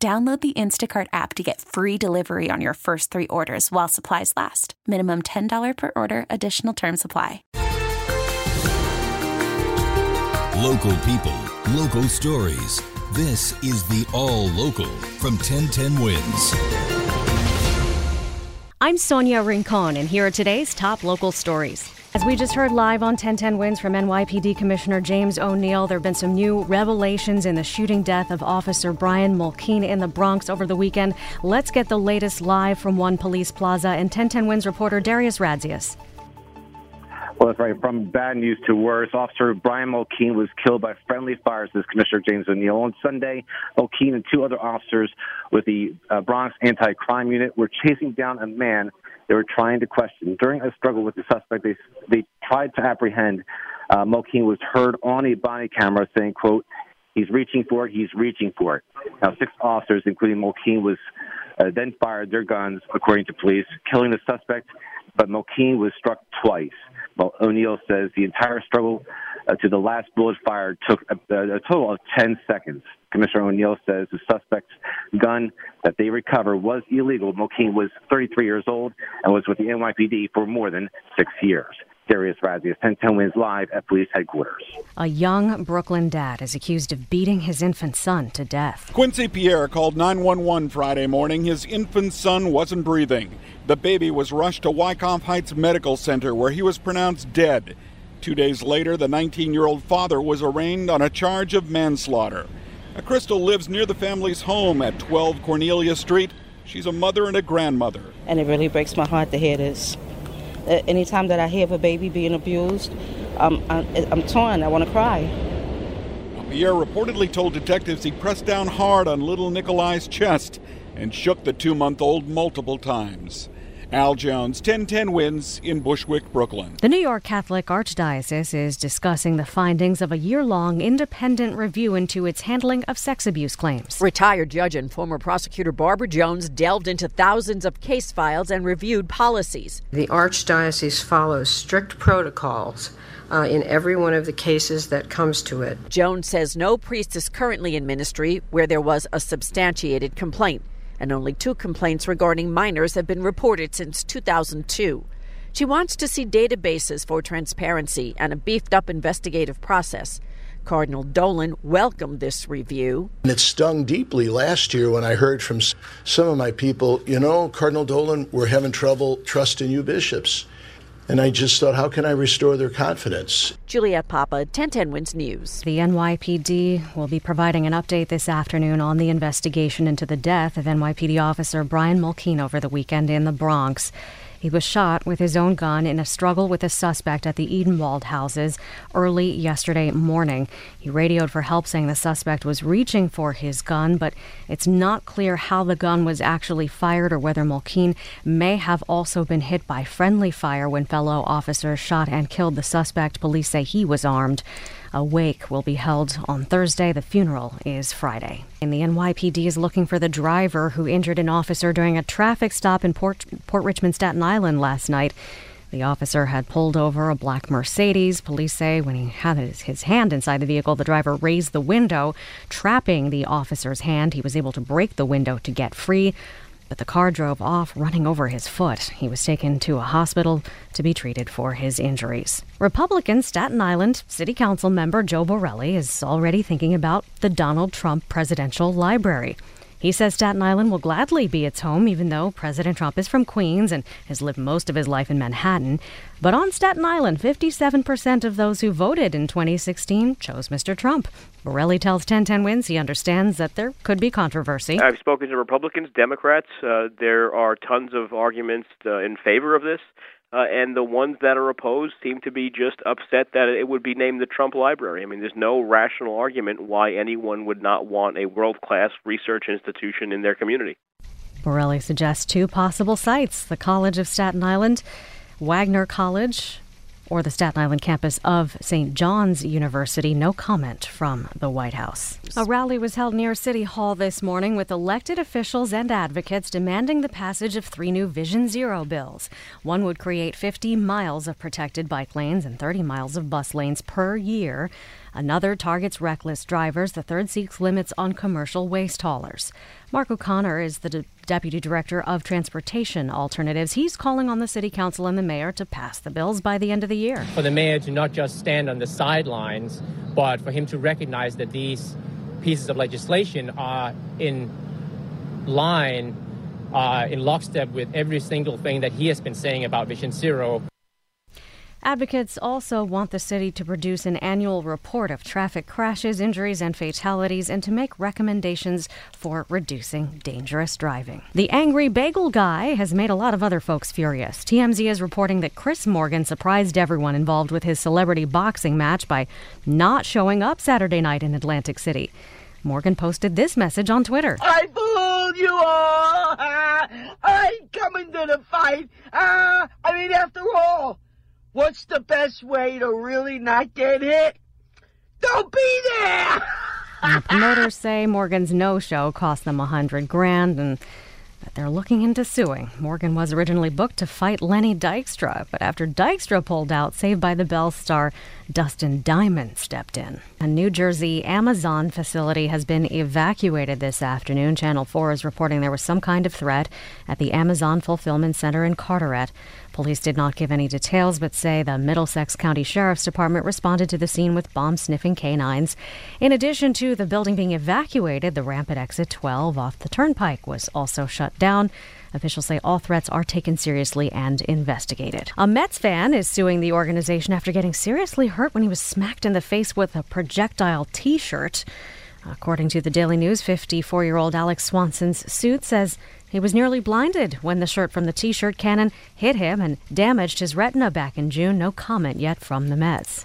Download the Instacart app to get free delivery on your first three orders while supplies last. Minimum $10 per order, additional term supply. Local people, local stories. This is the All Local from 1010 Wins. I'm Sonia Rincon, and here are today's top local stories. As we just heard live on 1010 Wins from NYPD Commissioner James O'Neill, there have been some new revelations in the shooting death of Officer Brian Mulkeen in the Bronx over the weekend. Let's get the latest live from One Police Plaza and 1010 Wins reporter Darius Radzius. Well, that's right. From bad news to worse, Officer Brian Mulkeen was killed by friendly fire, says Commissioner James O'Neill. On Sunday, Mulkeen and two other officers with the uh, Bronx Anti-Crime Unit were chasing down a man they were trying to question. During a struggle with the suspect, they they tried to apprehend. Uh, was heard on a body camera saying, "quote He's reaching for it. He's reaching for it." Now, six officers, including Mulkeen, was uh, then fired their guns, according to police, killing the suspect. But Mulkeen was struck twice. Well, O'Neill says the entire struggle uh, to the last bullet fired took a, a total of 10 seconds. Commissioner O'Neill says the suspect's gun that they recovered was illegal. Mulkeen was 33 years old and was with the NYPD for more than six years. Darius Radzius, 1010 Wins live at police headquarters. A young Brooklyn dad is accused of beating his infant son to death. Quincy Pierre called 911 Friday morning. His infant son wasn't breathing. The baby was rushed to Wyckoff Heights Medical Center where he was pronounced dead. Two days later, the 19 year old father was arraigned on a charge of manslaughter. Crystal lives near the family's home at 12 Cornelia Street. She's a mother and a grandmother. And it really breaks my heart to hear this. Anytime that I hear of a baby being abused, I'm, I'm, I'm torn. I want to cry. Pierre reportedly told detectives he pressed down hard on little Nikolai's chest and shook the two month old multiple times. Al Jones, 1010 wins in Bushwick, Brooklyn. The New York Catholic Archdiocese is discussing the findings of a year long independent review into its handling of sex abuse claims. Retired judge and former prosecutor Barbara Jones delved into thousands of case files and reviewed policies. The Archdiocese follows strict protocols. Uh, in every one of the cases that comes to it. Jones says no priest is currently in ministry where there was a substantiated complaint and only two complaints regarding minors have been reported since 2002. She wants to see databases for transparency and a beefed up investigative process. Cardinal Dolan welcomed this review. And it stung deeply last year when I heard from some of my people, you know, Cardinal Dolan, we're having trouble trusting you bishops. And I just thought, how can I restore their confidence? Juliet Papa, 1010 Wins News. The NYPD will be providing an update this afternoon on the investigation into the death of NYPD officer Brian Mulkeen over the weekend in the Bronx. He was shot with his own gun in a struggle with a suspect at the Edenwald houses early yesterday morning. He radioed for help saying the suspect was reaching for his gun, but it's not clear how the gun was actually fired or whether Mulkeen may have also been hit by friendly fire when fellow officers shot and killed the suspect. Police say he was armed. A wake will be held on Thursday. The funeral is Friday. And the NYPD is looking for the driver who injured an officer during a traffic stop in Port, Port Richmond, Staten Island last night. The officer had pulled over a black Mercedes. Police say when he had his hand inside the vehicle, the driver raised the window, trapping the officer's hand. He was able to break the window to get free but the car drove off, running over his foot. He was taken to a hospital to be treated for his injuries. Republican Staten Island City Council member Joe Borelli is already thinking about the Donald Trump Presidential Library. He says Staten Island will gladly be its home, even though President Trump is from Queens and has lived most of his life in Manhattan. But on Staten Island, 57% of those who voted in 2016 chose Mr. Trump. Borelli tells 1010 Wins he understands that there could be controversy. I've spoken to Republicans, Democrats. Uh, there are tons of arguments uh, in favor of this. Uh, and the ones that are opposed seem to be just upset that it would be named the Trump Library. I mean, there's no rational argument why anyone would not want a world class research institution in their community. Borelli suggests two possible sites the College of Staten Island, Wagner College, or the Staten Island campus of St. John's University. No comment from the White House. A rally was held near City Hall this morning with elected officials and advocates demanding the passage of three new Vision Zero bills. One would create 50 miles of protected bike lanes and 30 miles of bus lanes per year. Another targets reckless drivers. The third seeks limits on commercial waste haulers. Mark O'Connor is the de- Deputy Director of Transportation Alternatives. He's calling on the City Council and the Mayor to pass the bills by the end of the year. For the Mayor to not just stand on the sidelines, but for him to recognize that these pieces of legislation are in line, uh, in lockstep with every single thing that he has been saying about Vision Zero. Advocates also want the city to produce an annual report of traffic crashes, injuries, and fatalities and to make recommendations for reducing dangerous driving. The angry bagel guy has made a lot of other folks furious. TMZ is reporting that Chris Morgan surprised everyone involved with his celebrity boxing match by not showing up Saturday night in Atlantic City. Morgan posted this message on Twitter. I fooled you all! I ain't coming to the fight! Uh, I mean, after all, What's the best way to really not get hit? Don't be there! the promoters say Morgan's no-show cost them a hundred grand and that they're looking into suing. Morgan was originally booked to fight Lenny Dykstra, but after Dykstra pulled out, Saved by the Bell star Dustin Diamond stepped in. A New Jersey Amazon facility has been evacuated this afternoon. Channel 4 is reporting there was some kind of threat at the Amazon Fulfillment Center in Carteret. Police did not give any details, but say the Middlesex County Sheriff's Department responded to the scene with bomb sniffing canines. In addition to the building being evacuated, the ramp at exit 12 off the turnpike was also shut down. Officials say all threats are taken seriously and investigated. A Mets fan is suing the organization after getting seriously hurt when he was smacked in the face with a projectile t shirt. According to the Daily News, 54 year old Alex Swanson's suit says he was nearly blinded when the shirt from the t shirt cannon hit him and damaged his retina back in June. No comment yet from the Mets.